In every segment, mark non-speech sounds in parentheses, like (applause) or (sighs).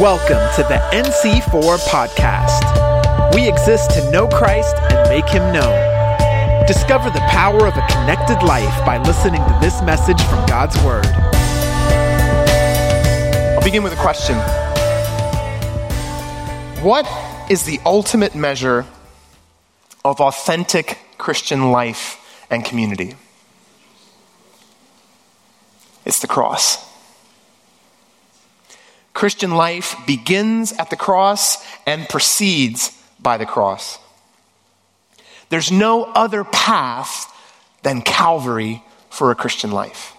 Welcome to the NC4 podcast. We exist to know Christ and make him known. Discover the power of a connected life by listening to this message from God's Word. I'll begin with a question What is the ultimate measure of authentic Christian life and community? It's the cross. Christian life begins at the cross and proceeds by the cross. There's no other path than Calvary for a Christian life.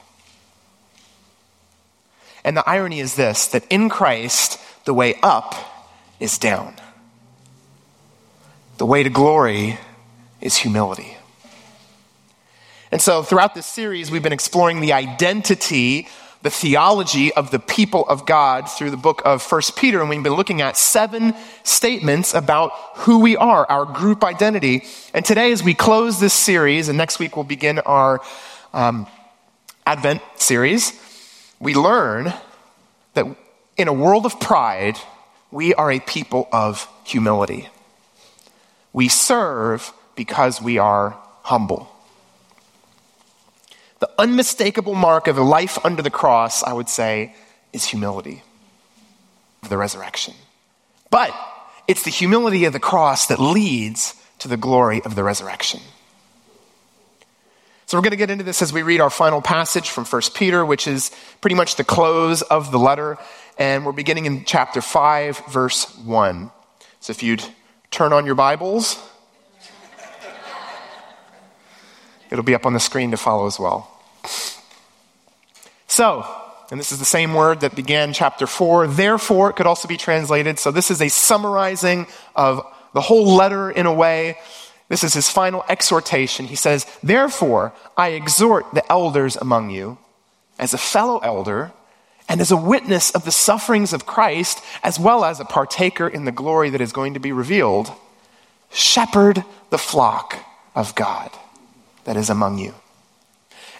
And the irony is this that in Christ, the way up is down. The way to glory is humility. And so, throughout this series, we've been exploring the identity the theology of the people of God through the book of First Peter, and we've been looking at seven statements about who we are, our group identity. And today, as we close this series, and next week we'll begin our um, Advent series, we learn that in a world of pride, we are a people of humility. We serve because we are humble. The unmistakable mark of a life under the cross, I would say, is humility of the resurrection. But it's the humility of the cross that leads to the glory of the resurrection. So we're going to get into this as we read our final passage from 1 Peter, which is pretty much the close of the letter. And we're beginning in chapter 5, verse 1. So if you'd turn on your Bibles, it'll be up on the screen to follow as well. So, and this is the same word that began chapter 4. Therefore, it could also be translated. So, this is a summarizing of the whole letter in a way. This is his final exhortation. He says, Therefore, I exhort the elders among you, as a fellow elder, and as a witness of the sufferings of Christ, as well as a partaker in the glory that is going to be revealed, shepherd the flock of God that is among you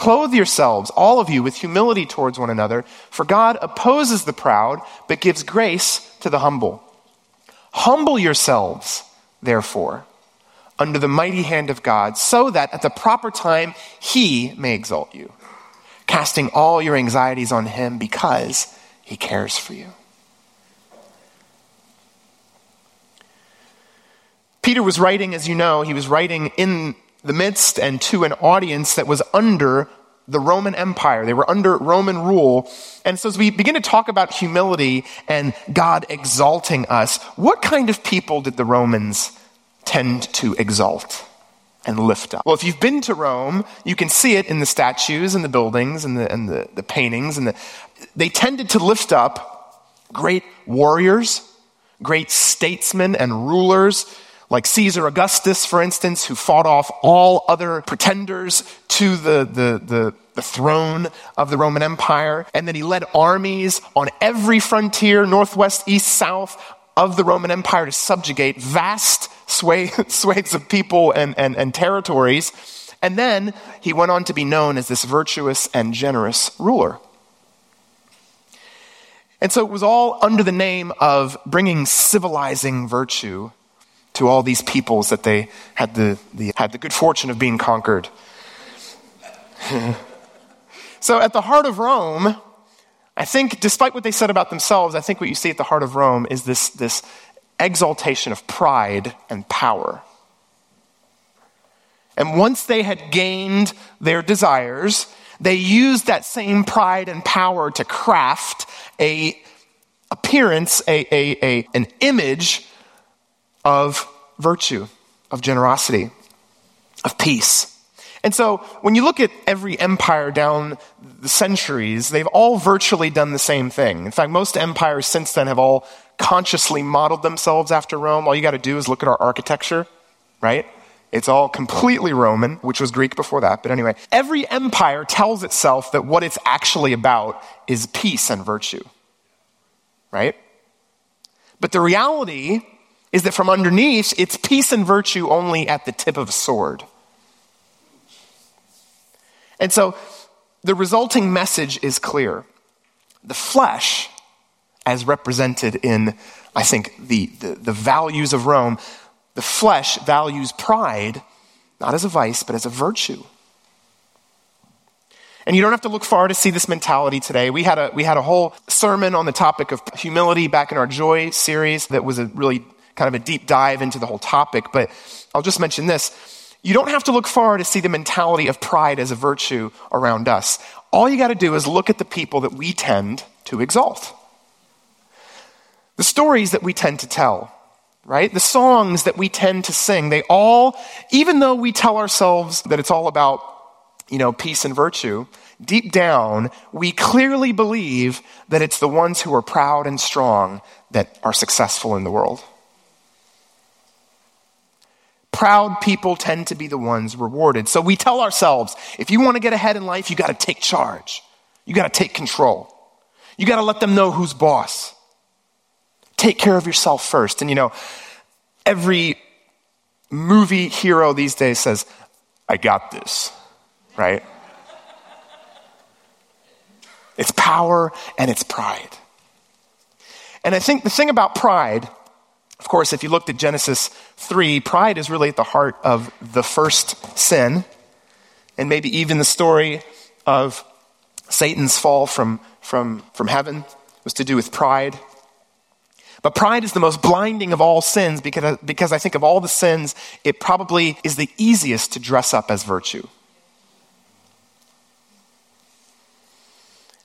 Clothe yourselves, all of you, with humility towards one another, for God opposes the proud, but gives grace to the humble. Humble yourselves, therefore, under the mighty hand of God, so that at the proper time he may exalt you, casting all your anxieties on him because he cares for you. Peter was writing, as you know, he was writing in the midst and to an audience that was under the Roman Empire. They were under Roman rule. And so as we begin to talk about humility and God exalting us, what kind of people did the Romans tend to exalt? and lift up. Well, if you've been to Rome, you can see it in the statues and the buildings and the, and the, the paintings. And the, they tended to lift up great warriors, great statesmen and rulers like Caesar Augustus, for instance, who fought off all other pretenders to the, the, the, the, throne of the Roman Empire. And then he led armies on every frontier, northwest, east, south of the Roman Empire to subjugate vast (laughs) swathes of people and, and, and territories. And then he went on to be known as this virtuous and generous ruler. And so it was all under the name of bringing civilizing virtue to all these peoples that they had the, the, had the good fortune of being conquered. (laughs) so at the heart of Rome, I think, despite what they said about themselves, I think what you see at the heart of Rome is this, this exaltation of pride and power. And once they had gained their desires, they used that same pride and power to craft a appearance, a, a, a, an image of virtue, of generosity, of peace. And so when you look at every empire down the centuries, they've all virtually done the same thing. In fact, most empires since then have all consciously modeled themselves after Rome. All you got to do is look at our architecture. right? It's all completely Roman, which was Greek before that. But anyway, every empire tells itself that what it's actually about is peace and virtue, right? But the reality is that from underneath, it's peace and virtue only at the tip of a sword. And so the resulting message is clear. The flesh, as represented in, I think, the, the, the values of Rome, the flesh values pride not as a vice, but as a virtue. And you don't have to look far to see this mentality today. We had a, we had a whole sermon on the topic of humility back in our Joy series that was a really kind of a deep dive into the whole topic. But I'll just mention this. You don't have to look far to see the mentality of pride as a virtue around us. All you got to do is look at the people that we tend to exalt. The stories that we tend to tell, right? The songs that we tend to sing, they all, even though we tell ourselves that it's all about, you know, peace and virtue, deep down, we clearly believe that it's the ones who are proud and strong that are successful in the world. Proud people tend to be the ones rewarded. So we tell ourselves if you want to get ahead in life, you got to take charge. You got to take control. You got to let them know who's boss. Take care of yourself first. And you know, every movie hero these days says, I got this, right? It's power and it's pride. And I think the thing about pride, of course, if you looked at Genesis 3, pride is really at the heart of the first sin, and maybe even the story of Satan's fall from, from, from heaven was to do with pride. But pride is the most blinding of all sins because, because I think of all the sins, it probably is the easiest to dress up as virtue.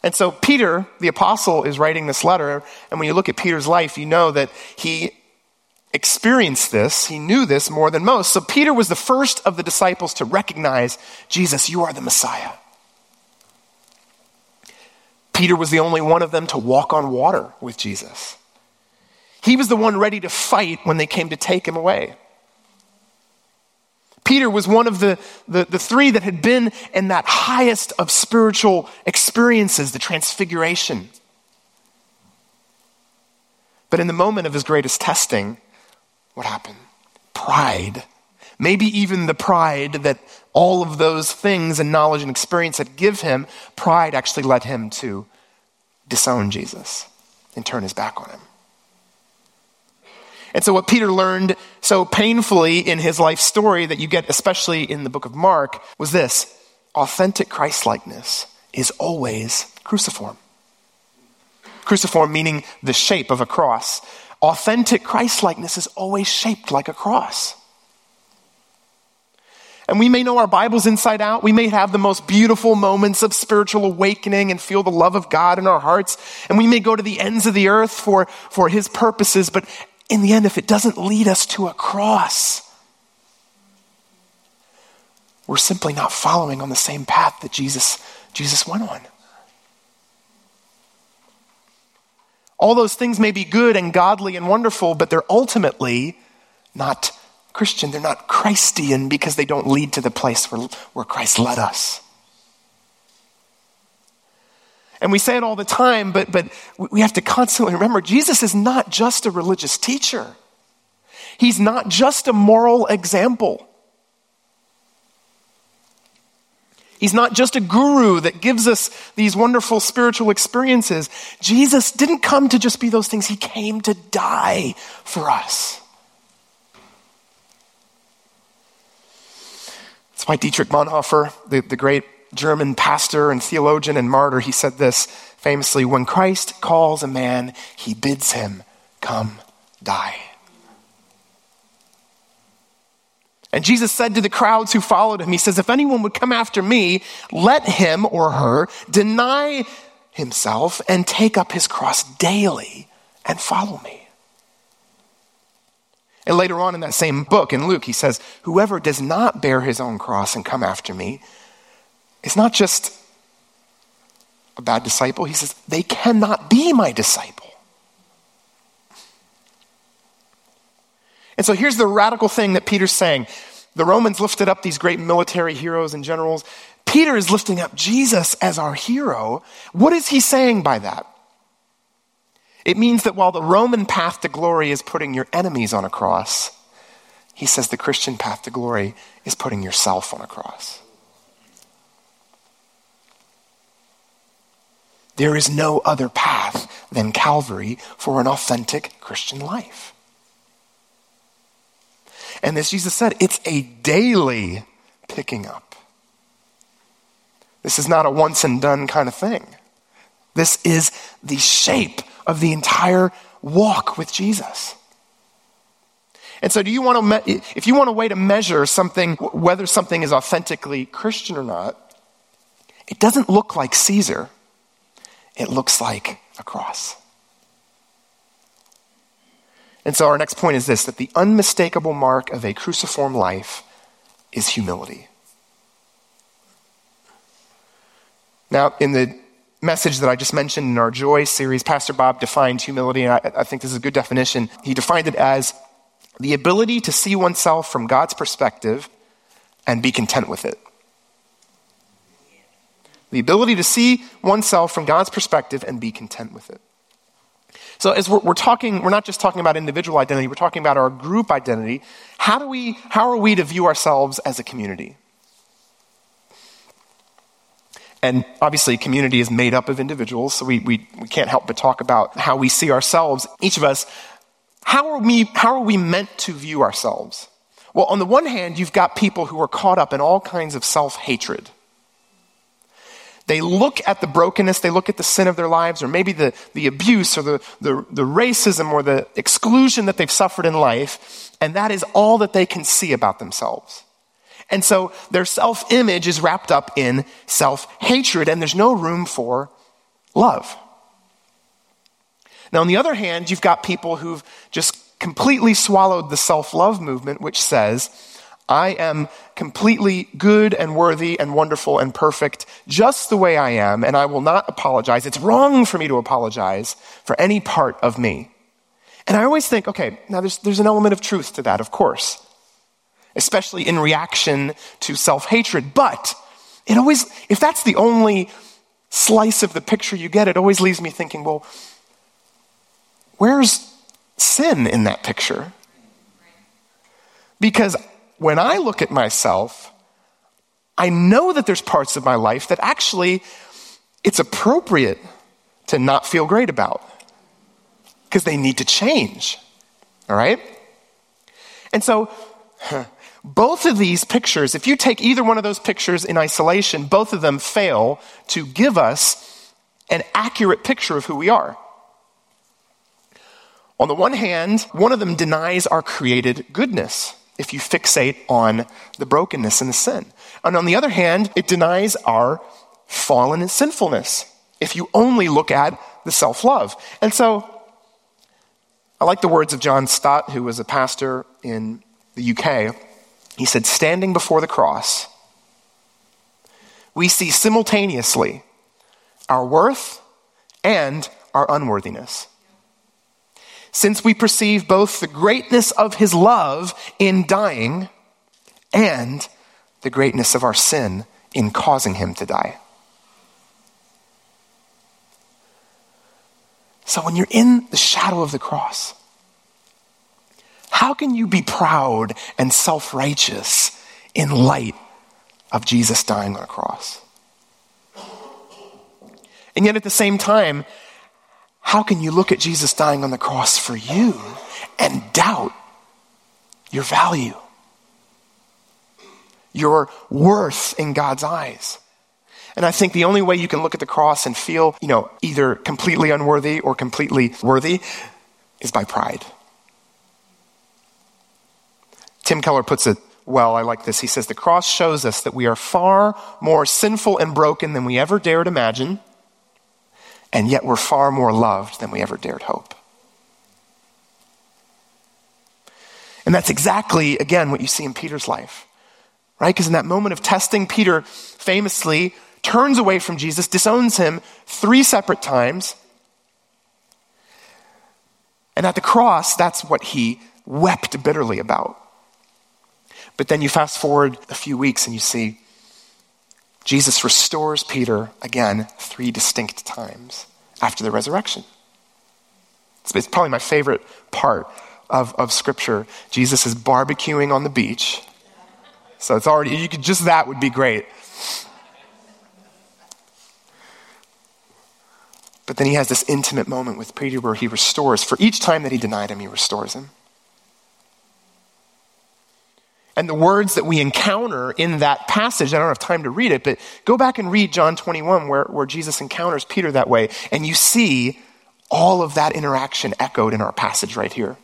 And so Peter, the apostle, is writing this letter. And when you look at Peter's life, you know that he experienced this. He knew this more than most. So Peter was the first of the disciples to recognize Jesus, you are the Messiah. Peter was the only one of them to walk on water with Jesus. He was the one ready to fight when they came to take him away. Peter was one of the, the, the, three that had been in that highest of spiritual experiences, the transfiguration. But in the moment of his greatest testing, what happened? Pride. Maybe even the pride that all of those things and knowledge and experience that give him, pride actually led him to disown Jesus and turn his back on him. And so, what Peter learned so painfully in his life story that you get, especially in the book of Mark, was this authentic Christlikeness is always cruciform. Cruciform meaning the shape of a cross. Authentic Christlikeness is always shaped like a cross. And we may know our Bibles inside out. We may have the most beautiful moments of spiritual awakening and feel the love of God in our hearts. And we may go to the ends of the earth for, for His purposes. But in the end, if it doesn't lead us to a cross, we're simply not following on the same path that Jesus, Jesus went on. All those things may be good and godly and wonderful, but they're ultimately not Christian. They're not Christian because they don't lead to the place where, where Christ led us. And we say it all the time, but, but we have to constantly remember Jesus is not just a religious teacher, He's not just a moral example. He's not just a guru that gives us these wonderful spiritual experiences. Jesus didn't come to just be those things, He came to die for us. That's why Dietrich Bonhoeffer, the, the great German pastor and theologian and martyr, he said this famously When Christ calls a man, he bids him come die. And Jesus said to the crowds who followed him, He says, If anyone would come after me, let him or her deny himself and take up his cross daily and follow me. And later on in that same book, in Luke, he says, Whoever does not bear his own cross and come after me is not just a bad disciple. He says, they cannot be my disciple. And so here's the radical thing that Peter's saying. The Romans lifted up these great military heroes and generals. Peter is lifting up Jesus as our hero. What is he saying by that? It means that while the Roman path to glory is putting your enemies on a cross, he says the Christian path to glory is putting yourself on a cross. There is no other path than Calvary for an authentic Christian life. And as Jesus said, it's a daily picking up. This is not a once and done kind of thing. This is the shape of the entire walk with Jesus. And so, do you want to, me- if you want a way to measure something, whether something is authentically Christian or not, it doesn't look like Caesar, it looks like a cross. And so, our next point is this that the unmistakable mark of a cruciform life is humility. Now, in the message that I just mentioned in our Joy series, Pastor Bob defined humility, and I, I think this is a good definition. He defined it as the ability to see oneself from God's perspective and be content with it. The ability to see oneself from God's perspective and be content with it. So, as we're, we're, talking, we're not just talking about individual identity, we're talking about our group identity. How, do we, how are we to view ourselves as a community? And obviously, community is made up of individuals, so we, we, we can't help but talk about how we see ourselves, each of us how are, we, how are we meant to view ourselves? Well, on the one hand, you've got people who are caught up in all kinds of self hatred. They look at the brokenness, they look at the sin of their lives, or maybe the, the abuse or the, the, the racism or the exclusion that they've suffered in life, and that is all that they can see about themselves. And so their self image is wrapped up in self hatred, and there's no room for love. Now, on the other hand, you've got people who've just completely swallowed the self love movement, which says, I am completely good and worthy and wonderful and perfect just the way I am, and I will not apologize. It's wrong for me to apologize for any part of me. And I always think, okay, now there's, there's an element of truth to that, of course, especially in reaction to self hatred. But it always, if that's the only slice of the picture you get, it always leaves me thinking, well, Where's sin in that picture? Because when I look at myself, I know that there's parts of my life that actually it's appropriate to not feel great about because they need to change. All right? And so, (sighs) both of these pictures, if you take either one of those pictures in isolation, both of them fail to give us an accurate picture of who we are. On the one hand, one of them denies our created goodness if you fixate on the brokenness and the sin. And on the other hand, it denies our fallen sinfulness if you only look at the self love. And so, I like the words of John Stott, who was a pastor in the UK. He said, Standing before the cross, we see simultaneously our worth and our unworthiness since we perceive both the greatness of his love in dying and the greatness of our sin in causing him to die. So when you're in the shadow of the cross, how can you be proud and self righteous in light of Jesus dying on a cross? And yet at the same time, how can you look at Jesus dying on the cross for you and doubt your value, your worth in God's eyes? And I think the only way you can look at the cross and feel, you know, either completely unworthy or completely worthy is by pride. Tim Keller puts it well, I like this. He says, The cross shows us that we are far more sinful and broken than we ever dared imagine and yet we're far more loved than we ever dared hope. And that's exactly, again, what you see in Peter's life, right? Because in that moment of testing, Peter famously turns away from Jesus, disowns him three separate times. And at the cross, that's what he wept bitterly about. But then you fast forward a few weeks and you see Jesus restores Peter again three distinct times after the resurrection. It's probably my favorite part of, of Scripture. Jesus is barbecuing on the beach. So it's already, you could, just that would be great. But then he has this intimate moment with Peter where he restores. For each time that he denied him, he restores him. And the words that we encounter in that passage, I don't have time to read it, but go back and read John 21 where, where Jesus encounters Peter that way, and you see all of that interaction echoed in our passage right here.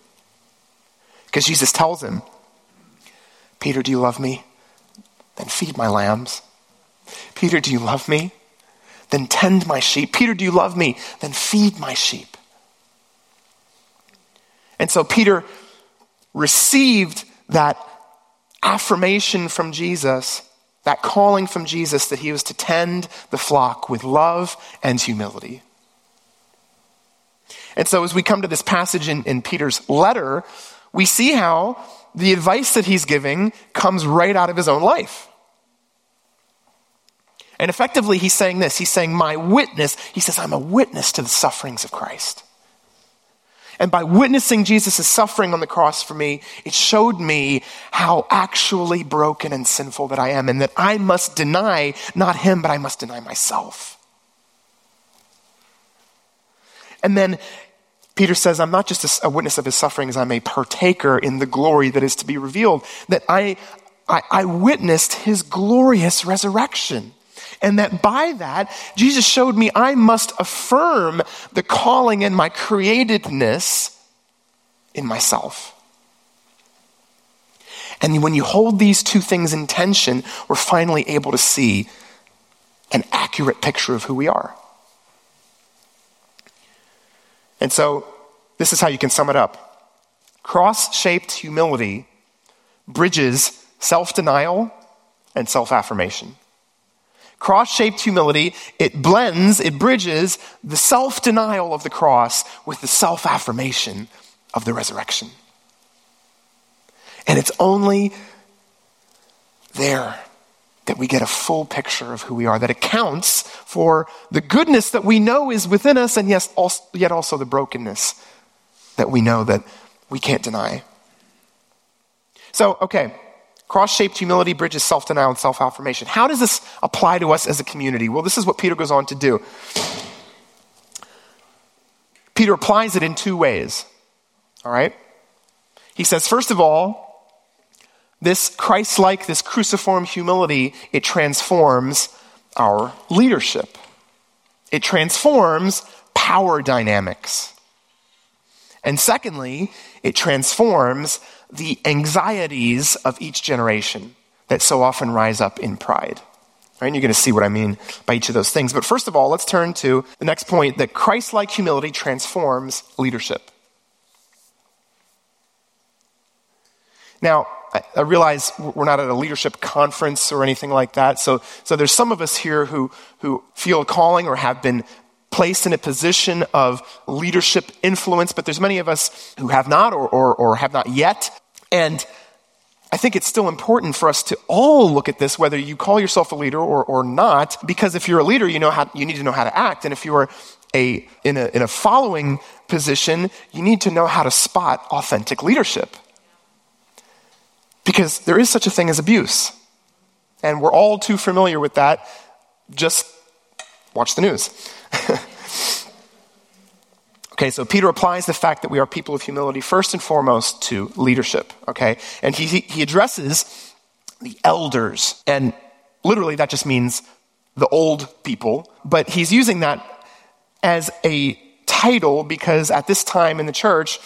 Because Jesus tells him, Peter, do you love me? Then feed my lambs. Peter, do you love me? Then tend my sheep. Peter, do you love me? Then feed my sheep. And so Peter received that affirmation from Jesus, that calling from Jesus that he was to tend the flock with love and humility. And so, as we come to this passage in, in Peter's letter, we see how the advice that he's giving comes right out of his own life. And effectively, he's saying this He's saying, My witness, he says, I'm a witness to the sufferings of Christ. And by witnessing Jesus' suffering on the cross for me, it showed me how actually broken and sinful that I am, and that I must deny not him, but I must deny myself. And then Peter says, I'm not just a, witness of his sufferings, I'm a partaker in the glory that is to be revealed. That I, I, I witnessed his glorious resurrection. And that by that, Jesus showed me I must affirm the calling and my createdness in myself. And when you hold these two things in tension, we're finally able to see an accurate picture of who we are. And so, this is how you can sum it up cross shaped humility bridges self denial and self affirmation. Cross shaped humility, it blends, it bridges the self denial of the cross with the self affirmation of the resurrection. And it's only there that we get a full picture of who we are, that accounts for the goodness that we know is within us, and yes, also, yet also the brokenness that we know that we can't deny. So, okay, cross shaped humility bridges self denial and self affirmation. How does this apply to us as a community? Well, this is what Peter goes on to do. Peter applies it in two ways. All right? He says, first of all, this Christ like, this cruciform humility, it transforms our leadership. It transforms power dynamics. And secondly, it transforms the anxieties of each generation that so often rise up in pride. Right? And you're going to see what I mean by each of those things. But first of all, let's turn to the next point that Christ like humility transforms leadership. Now, I, realize we're not at a leadership conference or anything like that. So, so there's some of us here who, who feel a calling or have been placed in a position of leadership influence, but there's many of us who have not or, or, or have not yet. And I think it's still important for us to all look at this, whether you call yourself a leader or, or not, because if you're a leader, you know how, you need to know how to act. And if you're a, in a, in a following position, you need to know how to spot authentic leadership. Because there is such a thing as abuse. And we're all too familiar with that. Just watch the news. (laughs) okay, so Peter applies the fact that we are people of humility first and foremost to leadership. Okay? And he, he addresses the elders. And literally, that just means the old people. But he's using that as a title because at this time in the church,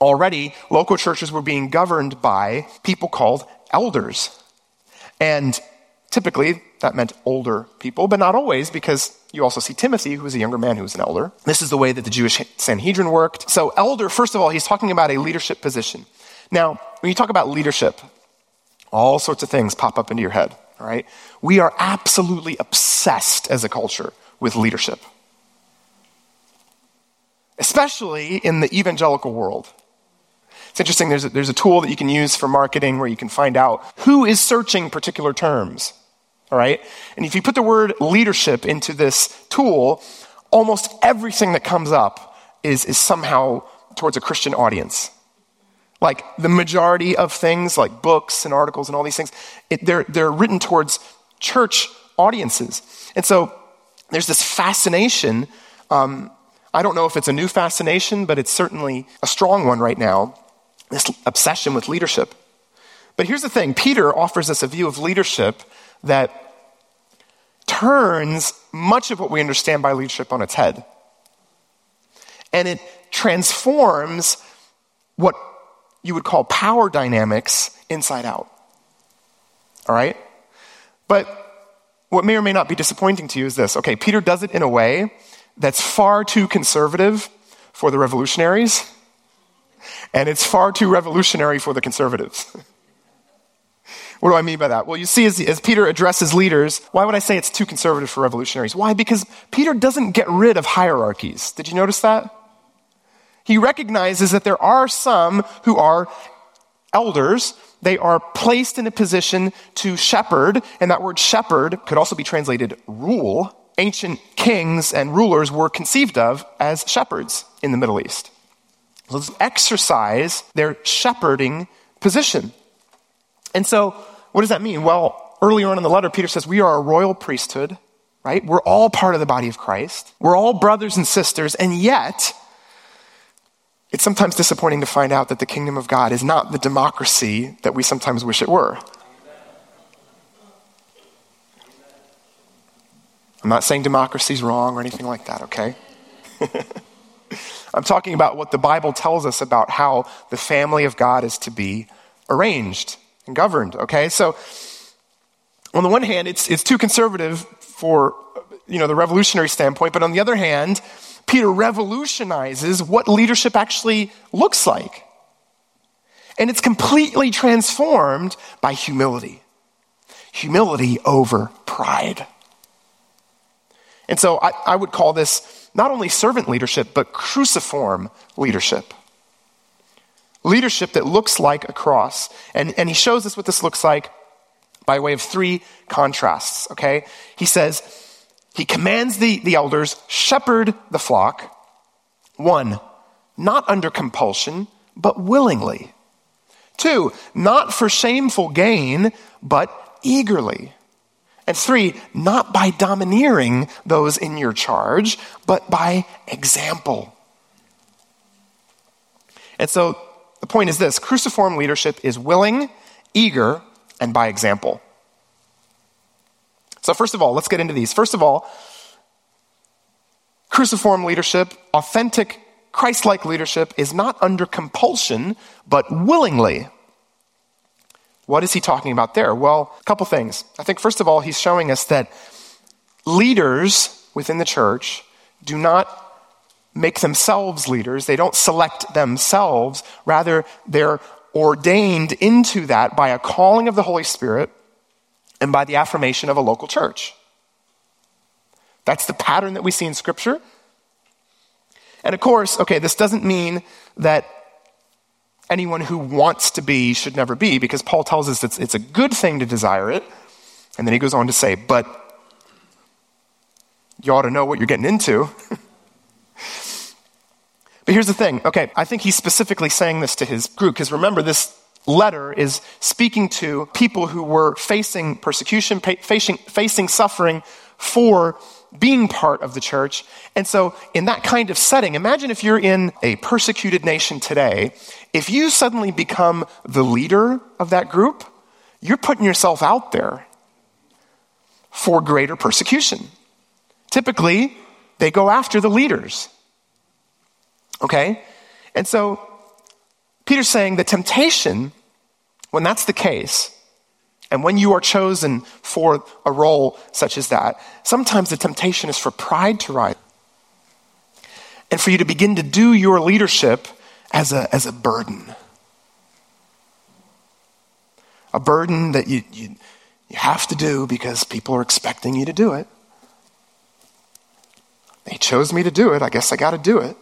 Already, local churches were being governed by people called elders. And typically, that meant older people, but not always, because you also see Timothy, who was a younger man who was an elder. This is the way that the Jewish Sanhedrin worked. So, elder, first of all, he's talking about a leadership position. Now, when you talk about leadership, all sorts of things pop up into your head, right? We are absolutely obsessed as a culture with leadership, especially in the evangelical world. It's interesting, there's a, there's a tool that you can use for marketing where you can find out who is searching particular terms. All right? And if you put the word leadership into this tool, almost everything that comes up is, is somehow towards a Christian audience. Like the majority of things, like books and articles and all these things, it, they're, they're written towards church audiences. And so there's this fascination. Um, I don't know if it's a new fascination, but it's certainly a strong one right now this obsession with leadership. But here's the thing Peter offers us a view of leadership that turns much of what we understand by leadership on its head. And it transforms what you would call power dynamics inside out. All right? But what may or may not be disappointing to you is this okay, Peter does it in a way that's far too conservative for the revolutionaries, and it's far too revolutionary for the conservatives. (laughs) What do I mean by that? Well, you see, as, as, Peter addresses leaders, why would I say it's too conservative for revolutionaries? Why? Because Peter doesn't get rid of hierarchies. Did you notice that? He recognizes that there are some who are elders. They are placed in a position to shepherd, and that word shepherd could also be translated rule. Ancient kings and rulers were conceived of as shepherds in the Middle East. Let's exercise their shepherding position. And so, what does that mean? Well, earlier on in the letter, Peter says, We are a royal priesthood, right? We're all part of the body of Christ. We're all brothers and sisters, and yet, it's sometimes disappointing to find out that the kingdom of God is not the democracy that we sometimes wish it were. I'm not saying democracy's wrong or anything like that, okay? (laughs) I'm talking about what the Bible tells us about how the family of God is to be arranged and governed, okay? So, on the one hand, it's, it's too conservative for, you know, the revolutionary standpoint, but on the other hand, Peter revolutionizes what leadership actually looks like. And it's completely transformed by humility. Humility over pride. And so I, I would call this not only servant leadership, but cruciform leadership leadership that looks like a cross. And, and he shows us what this looks like by way of three contrasts, okay? He says, he commands the, the elders, shepherd the flock. One, not under compulsion, but willingly. Two, not for shameful gain, but eagerly. And three, not by domineering those in your charge, but by example. And so the point is this cruciform leadership is willing, eager, and by example. So, first of all, let's get into these. First of all, cruciform leadership, authentic Christ like leadership, is not under compulsion, but willingly. What is he talking about there? Well, a couple things. I think, first of all, he's showing us that leaders within the church do not make themselves leaders. They don't select themselves. Rather, they're ordained into that by a calling of the Holy Spirit and by the affirmation of a local church. That's the pattern that we see in Scripture. And of course, okay, this doesn't mean that anyone who wants to be should never be, because Paul tells us it's, it's a good thing to desire it. And then he goes on to say, but you ought to know what you're getting into. (laughs) But here's the thing. Okay, I think he's specifically saying this to his group because remember, this letter is speaking to people who were facing persecution, facing, facing suffering for being part of the church. And so, in that kind of setting, imagine if you're in a persecuted nation today, if you suddenly become the leader of that group, you're putting yourself out there for greater persecution. Typically, they go after the leaders. Okay? And so Peter's saying the temptation, when that's the case, and when you are chosen for a role such as that, sometimes the temptation is for pride to rise and for you to begin to do your leadership as a, as a burden. A burden that you, you, you have to do because people are expecting you to do it. They chose me to do it. I guess I got to do it.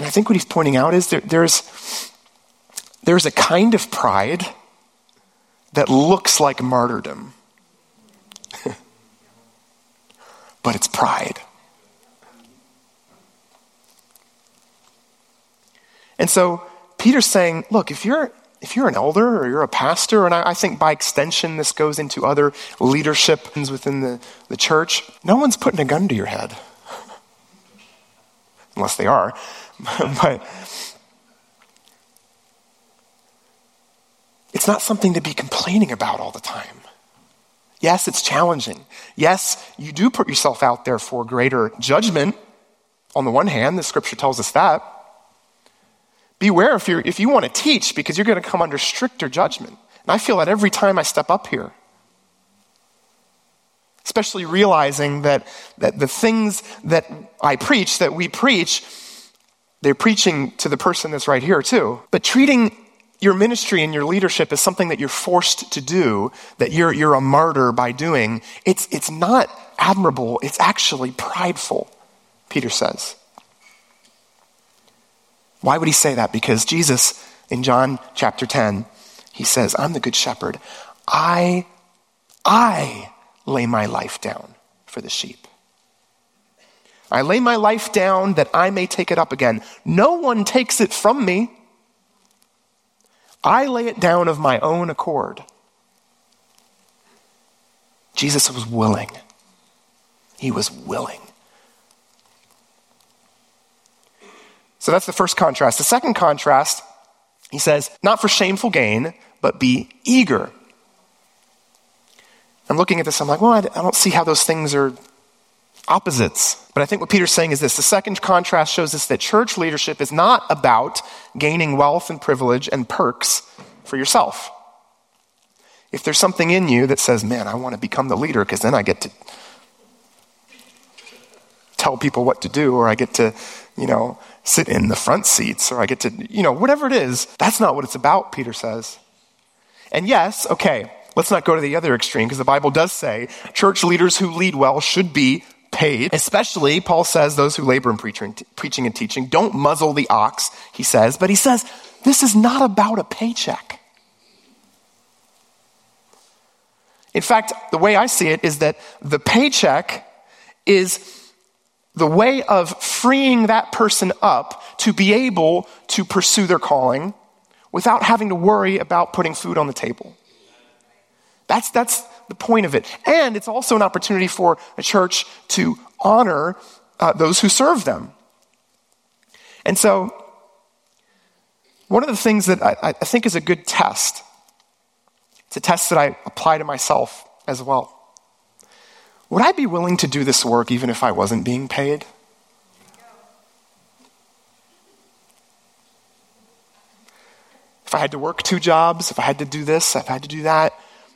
And I think what he's pointing out is there, there's, there's a kind of pride that looks like martyrdom, (laughs) but it's pride. And so Peter's saying, look, if you're if you're an elder or you're a pastor, and I, I, think by extension this goes into other leadership within the, the church, no one's putting a gun to your head. (laughs) Unless they are. (laughs) but it's not something to be complaining about all the time. Yes, it's challenging. Yes, you do put yourself out there for greater judgment. On the one hand, the scripture tells us that. Beware if, you're, if you want to teach because you're going to come under stricter judgment. And I feel that every time I step up here. Especially realizing that, that the things that I preach, that we preach, they're preaching to the person that's right here too. But treating your ministry and your leadership as something that you're forced to do, that you're, you're a martyr by doing, it's, it's not admirable, it's actually prideful, Peter says. Why would he say that? Because Jesus, in John chapter 10, he says, I'm the good shepherd. I, I lay my life down for the sheep. I lay my life down that I may take it up again. No one takes it from me. I lay it down of my own accord. Jesus was willing. He was willing. So that's the first contrast. The second contrast, he says, not for shameful gain, but be eager. I'm looking at this, I'm like, well, I don't see how those things are opposites. But I think what Peter's saying is this the second contrast shows us that church leadership is not about gaining wealth and privilege and perks for yourself. If there's something in you that says, man, I want to become the leader because then I get to tell people what to do or I get to, you know, sit in the front seats or I get to, you know, whatever it is. That's not what it's about, Peter says. And yes, okay, let's not go to the other extreme because the Bible does say church leaders who lead well should be paid, especially, Paul says, those who labor in preaching and teaching. Don't muzzle the ox, he says, but he says, this is not about a paycheck. In fact, the way I see it is that the paycheck is the way of freeing that person up to be able to pursue their calling without having to worry about putting food on the table. That's, that's the point of it. And it's also an opportunity for a church to honor uh, those who serve them. And so, one of the things that I, I think is a good test, it's a test that I apply to myself as well. Would I be willing to do this work even if I wasn't being paid? If I had to work two jobs, if I had to do this, if I had to do that,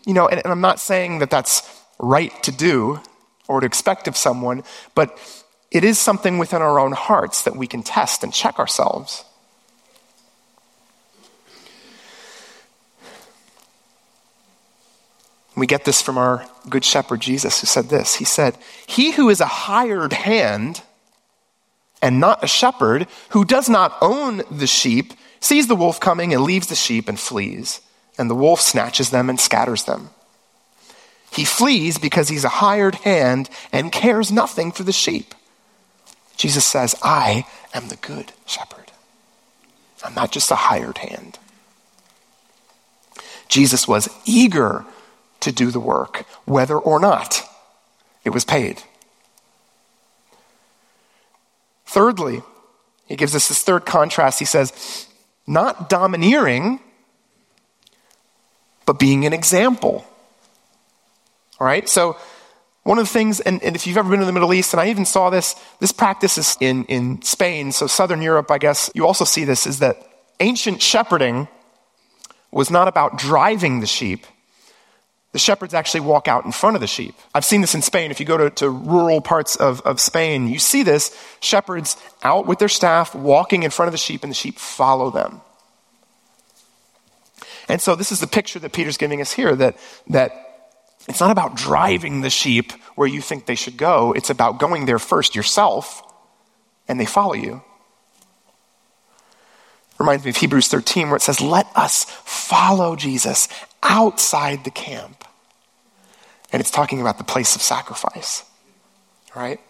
you know, and, and I'm not saying that that's right to do or to expect of someone, but it is something within our own hearts that we can test and check ourselves. We get this from our good shepherd Jesus, who said this. He said, He who is a hired hand and not a shepherd, who does not own the sheep, sees the wolf coming and leaves the sheep and flees, and the wolf snatches them and scatters them. He flees because he's a hired hand and cares nothing for the sheep. Jesus says, I am the good shepherd. I'm not just a hired hand. Jesus was eager to do the work, whether or not it was paid. Thirdly, he gives us this third contrast. He says, not domineering, but being an example. All right? So, one of the things, and, and, if you've ever been to the Middle East, and I even saw this, this practice is in, in Spain, so Southern Europe, I guess, you also see this, is that ancient shepherding was not about driving the sheep, the shepherds actually walk out in front of the sheep. I've seen this in Spain. If you go to, to rural parts of, of Spain, you see this shepherds out with their staff, walking in front of the sheep, and the sheep follow them. And so this is the picture that Peter's giving us here that, that it's not about driving the sheep where you think they should go, it's about going there first yourself, and they follow you. Reminds me of Hebrews 13, where it says, Let us follow Jesus outside the camp. And it's talking about the place of sacrifice, right?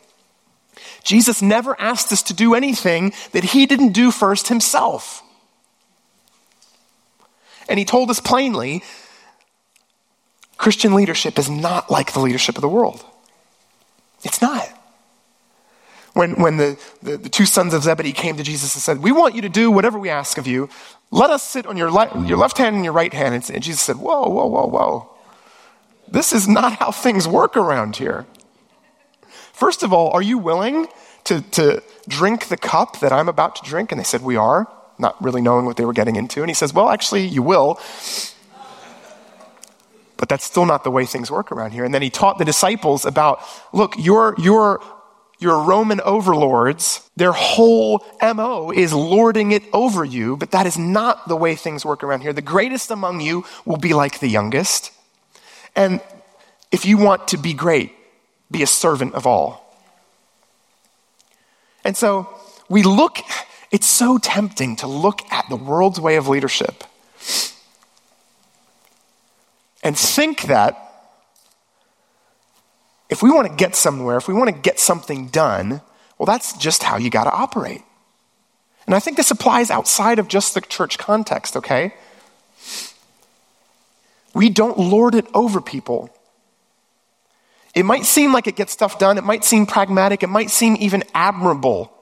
Jesus never asked us to do anything that he didn't do first himself. And he told us plainly Christian leadership is not like the leadership of the world. It's not. When, when the, the, the, two sons of Zebedee came to Jesus and said, We want you to do whatever we ask of you. Let us sit on your, le- your left hand and your right hand. And, and Jesus said, Whoa, whoa, whoa, whoa. This is not how things work around here. First of all, are you willing to, to drink the cup that I'm about to drink? And they said, We are, not really knowing what they were getting into. And he says, Well, actually, you will. But that's still not the way things work around here. And then he taught the disciples about look, your, your, your Roman overlords, their whole MO is lording it over you, but that is not the way things work around here. The greatest among you will be like the youngest. And if you want to be great, be a servant of all. And so we look, it's so tempting to look at the world's way of leadership and think that if we want to get somewhere, if we want to get something done, well, that's just how you got to operate. And I think this applies outside of just the church context, okay? We don't lord it over people. It might seem like it gets stuff done, it might seem pragmatic, it might seem even admirable.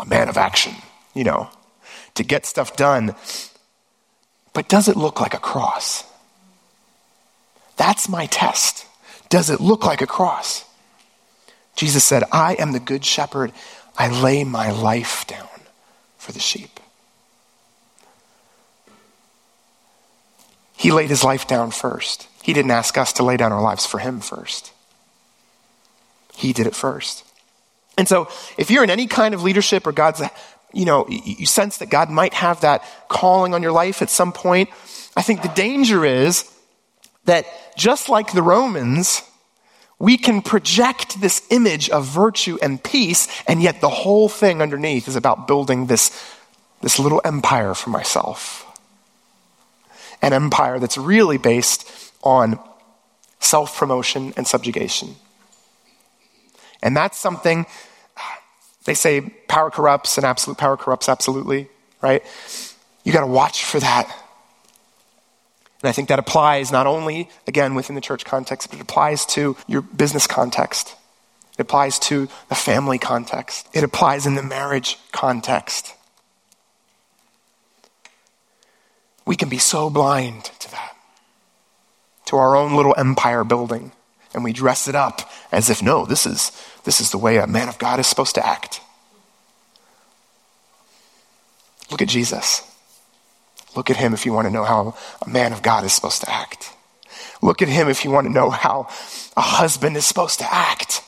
A man of action, you know, to get stuff done. But does it look like a cross? That's my test. Does it look like a cross? Jesus said, I am the good shepherd. I lay my life down for the sheep. He laid his life down first. He didn't ask us to lay down our lives for him first. He did it first. And so, if you're in any kind of leadership or God's, you know, you sense that God might have that calling on your life at some point, I think the danger is that just like the Romans, we can project this image of virtue and peace, and yet the whole thing underneath is about building this, this little empire for myself. An empire that's really based on self promotion and subjugation. And that's something, they say power corrupts and absolute power corrupts absolutely, right? You got to watch for that. And I think that applies not only, again, within the church context, but it applies to your business context. It applies to the family context. It applies in the marriage context. We can be so blind to that, to our own little empire building, and we dress it up as if, no, this is, this is the way a man of God is supposed to act. Look at Jesus. Look at him if you want to know how a man of God is supposed to act. Look at him if you want to know how a husband is supposed to act.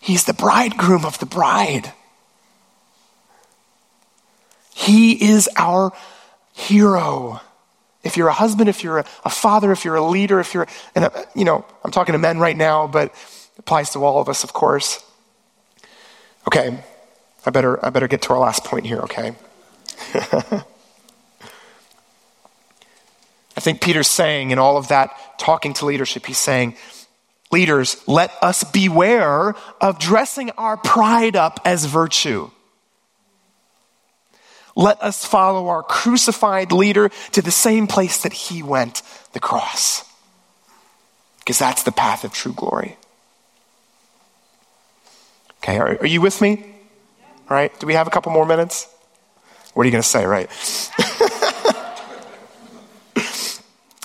He's the bridegroom of the bride. He is our hero. If you're a husband, if you're a, father, if you're a leader, if you're, and a, you know, I'm talking to men right now, but applies to all of us, of course. Okay, I better, I better get to our last point here, okay? (laughs) I think Peter's saying in all of that talking to leadership, he's saying, Leaders, let us beware of dressing our pride up as virtue. Let us follow our crucified leader to the same place that he went, the cross. Because that's the path of true glory. Okay, are, are you with me? Right, do we have a couple more minutes? What are you going to say, right? (laughs)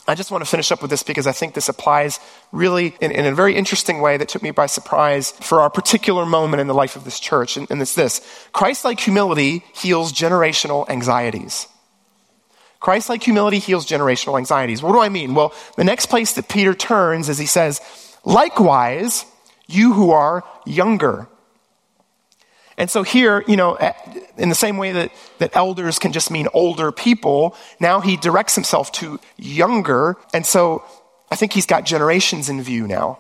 I just want to finish up with this because I think this applies really in, in, a very interesting way that took me by surprise for our particular moment in the life of this church. And, and it's this Christ like humility heals generational anxieties. Christ like humility heals generational anxieties. What do I mean? Well, the next place that Peter turns is he says, likewise, you who are younger. And so here, you know, eh, in the same way that, that elders can just mean older people, now he directs himself to younger. And so I think he's got generations in view now.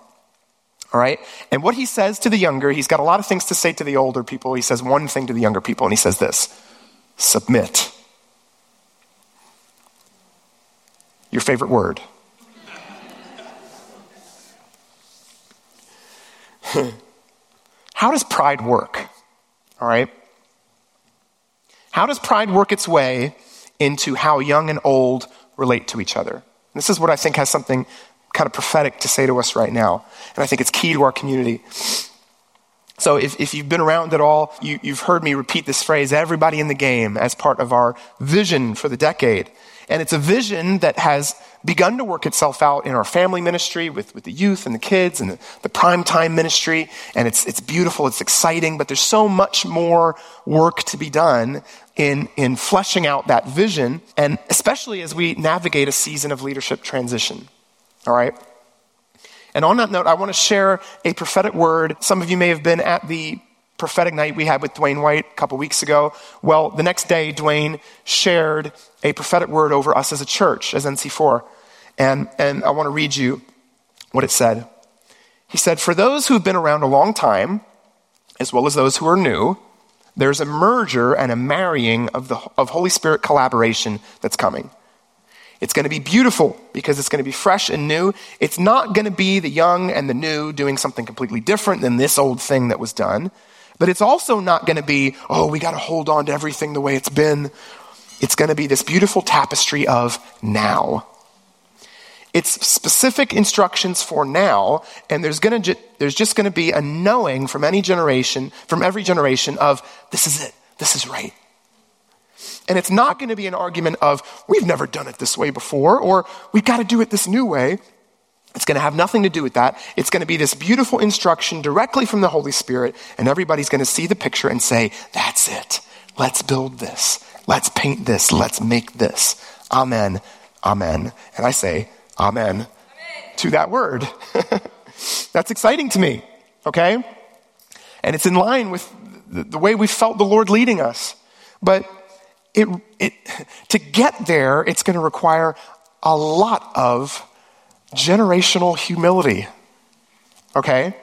All right? And what he says to the younger, he's got a lot of things to say to the older people. He says one thing to the younger people, and he says this submit. Your favorite word. (laughs) How does pride work? All right. How does pride work its way into how young and old relate to each other? This is what I think has something kind of prophetic to say to us right now. And I think it's key to our community. So if, if you've been around at all, you, you've heard me repeat this phrase, everybody in the game, as part of our vision for the decade. And it's a vision that has begun to work itself out in our family ministry with, with the youth and the kids and the, the prime time ministry. And it's, it's beautiful, it's exciting, but there's so much more work to be done in, in fleshing out that vision, and especially as we navigate a season of leadership transition. All right? And on that note, I want to share a prophetic word. Some of you may have been at the prophetic night we had with Dwayne White a couple weeks ago. Well, the next day, Dwayne shared a prophetic word over us as a church, as NC4. And, and I want to read you what it said. He said, For those who have been around a long time, as well as those who are new, there's a merger and a marrying of, the, of Holy Spirit collaboration that's coming. It's going to be beautiful because it's going to be fresh and new. It's not going to be the young and the new doing something completely different than this old thing that was done. But it's also not going to be, oh, we got to hold on to everything the way it's been. It's going to be this beautiful tapestry of now. It's specific instructions for now, and there's, gonna ju- there's just going to be a knowing from any generation, from every generation, of this is it, this is right. And it's not going to be an argument of, we've never done it this way before, or we've got to do it this new way. It's going to have nothing to do with that. It's going to be this beautiful instruction directly from the Holy Spirit, and everybody's going to see the picture and say, That's it. Let's build this. Let's paint this. Let's make this. Amen. Amen. And I say, Amen, Amen. to that word. (laughs) That's exciting to me, okay? And it's in line with the way we felt the Lord leading us. But it, it, to get there, it's going to require a lot of generational humility. Okay?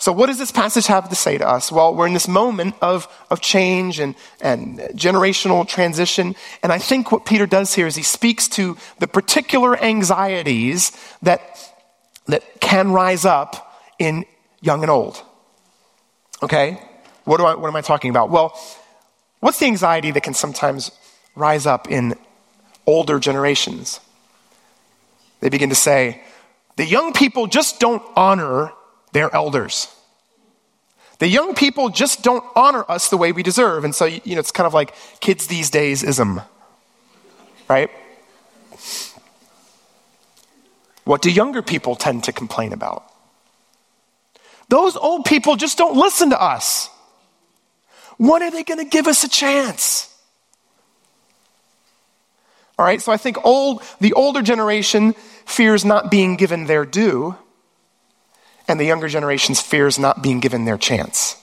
So, what does this passage have to say to us? Well, we're in this moment of, of change and, and generational transition. And I think what Peter does here is he speaks to the particular anxieties that, that can rise up in young and old. Okay? What, do I, what am I talking about? Well, What's the anxiety that can sometimes rise up in older generations? They begin to say, the young people just don't honor their elders. The young people just don't honor us the way we deserve. And so, you know, it's kind of like kids these days ism, right? What do younger people tend to complain about? Those old people just don't listen to us. When are they going to give us a chance? All right, so I think old, the older generation fears not being given their due, and the younger generation's fears not being given their chance.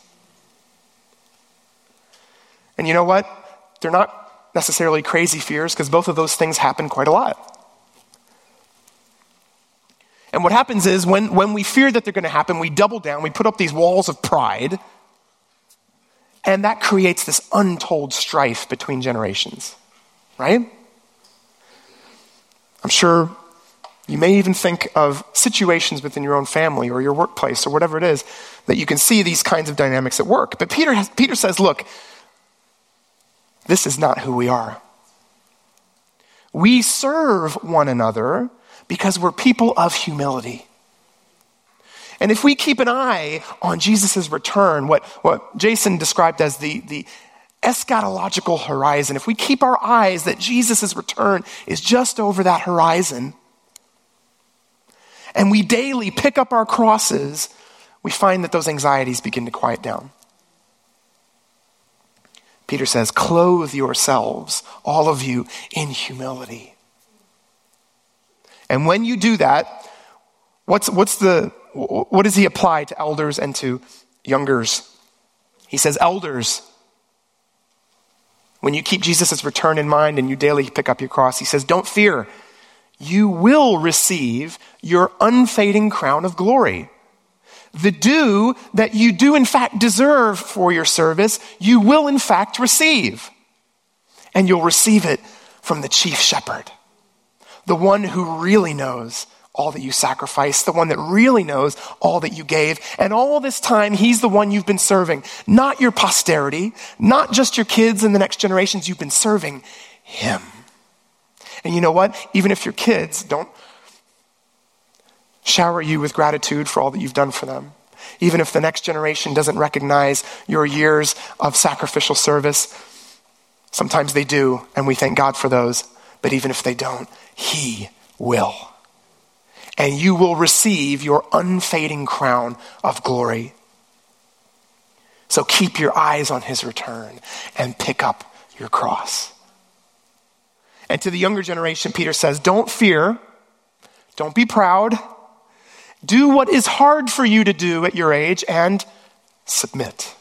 And you know what? They're not necessarily crazy fears because both of those things happen quite a lot. And what happens is when, when we fear that they're going to happen, we double down, we put up these walls of pride and that creates this untold strife between generations, right? I'm sure you may even think of situations within your own family or your workplace or whatever it is that you can see these kinds of dynamics at work. But Peter, has, Peter says, look, this is not who we are. We serve one another because we're people of humility. And if we keep an eye on Jesus' return, what, what Jason described as the, the eschatological horizon, if we keep our eyes that Jesus' return is just over that horizon, and we daily pick up our crosses, we find that those anxieties begin to quiet down. Peter says, Clothe yourselves, all of you, in humility. And when you do that, what's, what's the what does he apply to elders and to youngers? He says, Elders, when you keep Jesus' return in mind and you daily pick up your cross, he says, Don't fear. You will receive your unfading crown of glory. The due that you do in fact deserve for your service, you will in fact receive. and you'll receive it from the chief shepherd, the one who really knows all that you sacrificed, the one that really knows all that you gave. And all this time, he's the one you've been serving, not your posterity, not just your kids and the next generations. You've been serving him. And you know what? Even if your kids don't shower you with gratitude for all that you've done for them, even if the next generation doesn't recognize your years of sacrificial service, sometimes they do, and we thank God for those. But even if they don't, He will. And you will receive your unfading crown of glory. So keep your eyes on His return and pick up your cross. And to the younger generation, Peter says, Don't fear, don't be proud do what is hard for you to do at your age and submit.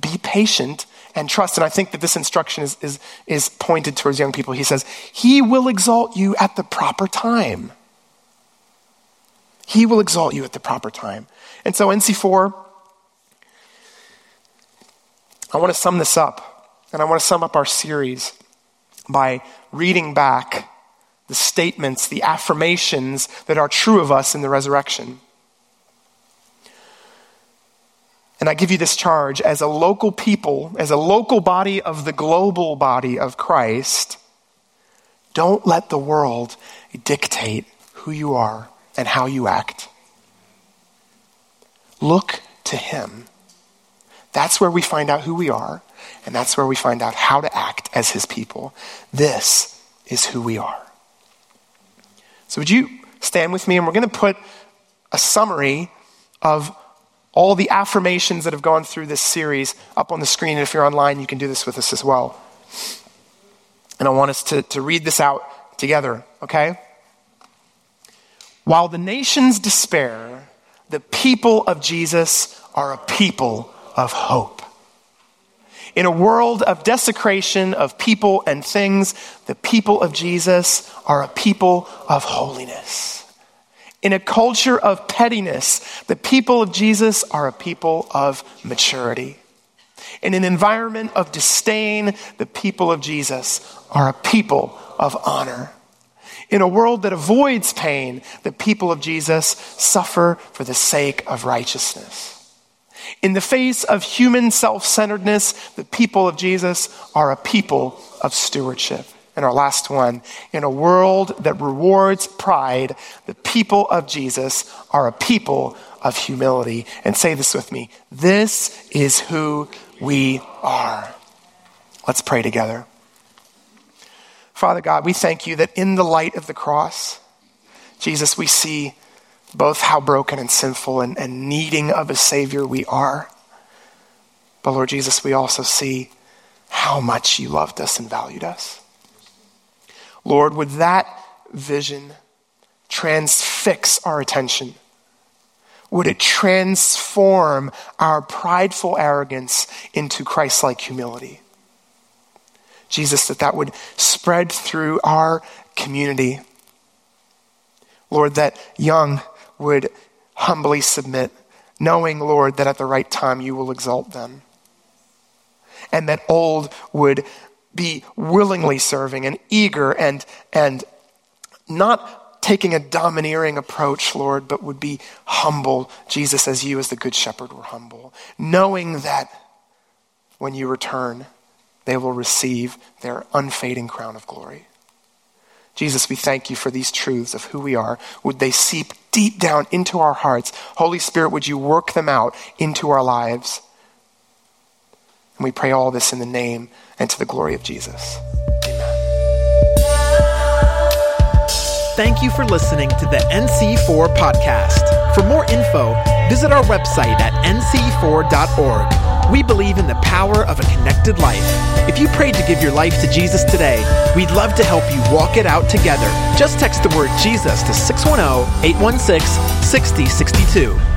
Be patient and trust. And I think that this instruction is, is, is pointed towards young people. He says, He will exalt you at the proper time. He will exalt you at the proper time. And so, NC4, I want to sum this up. And I want to sum up our series by reading back the statements, the affirmations that are true of us in the resurrection. And I give you this charge as a local people, as a local body of the global body of Christ, don't let the world dictate who you are and how you act. Look to Him. That's where we find out who we are, and that's where we find out how to act as His people. This is who we are. So, would you stand with me? And we're going to put a summary of all the affirmations that have gone through this series up on the screen. And if you're online, you can do this with us as well. And I want us to, to read this out together, okay? While the nations despair, the people of Jesus are a people of hope. In a world of desecration of people and things, the people of Jesus are a people of holiness. In a culture of pettiness, the people of Jesus are a people of maturity. In an environment of disdain, the people of Jesus are a people of honor. In a world that avoids pain, the people of Jesus suffer for the sake of righteousness. In the face of human self centeredness, the people of Jesus are a people of stewardship. And our last one, in a world that rewards pride, the people of Jesus are a people of humility. And say this with me this is who we are. Let's pray together. Father God, we thank you that in the light of the cross, Jesus, we see both how broken and sinful and, and needing of a Savior we are. But Lord Jesus, we also see how much you loved us and valued us. Lord, would that vision transfix our attention? Would it transform our prideful arrogance into Christ like humility? Jesus, that that would spread through our community. Lord, that young would humbly submit, knowing, Lord, that at the right time you will exalt them. And that old would be willingly serving and eager and, and not taking a domineering approach, Lord, but would be humble, Jesus, as you, as the Good Shepherd, were humble, knowing that when you return, they will receive their unfading crown of glory. Jesus, we thank you for these truths of who we are. Would they seep deep down into our hearts? Holy Spirit, would you work them out into our lives? And we pray all this in the name and to the glory of Jesus. Amen. Thank you for listening to the NC4 podcast. For more info, visit our website at nc4.org. We believe in the power of a connected life. If you prayed to give your life to Jesus today, we'd love to help you walk it out together. Just text the word Jesus to 610 816 6062.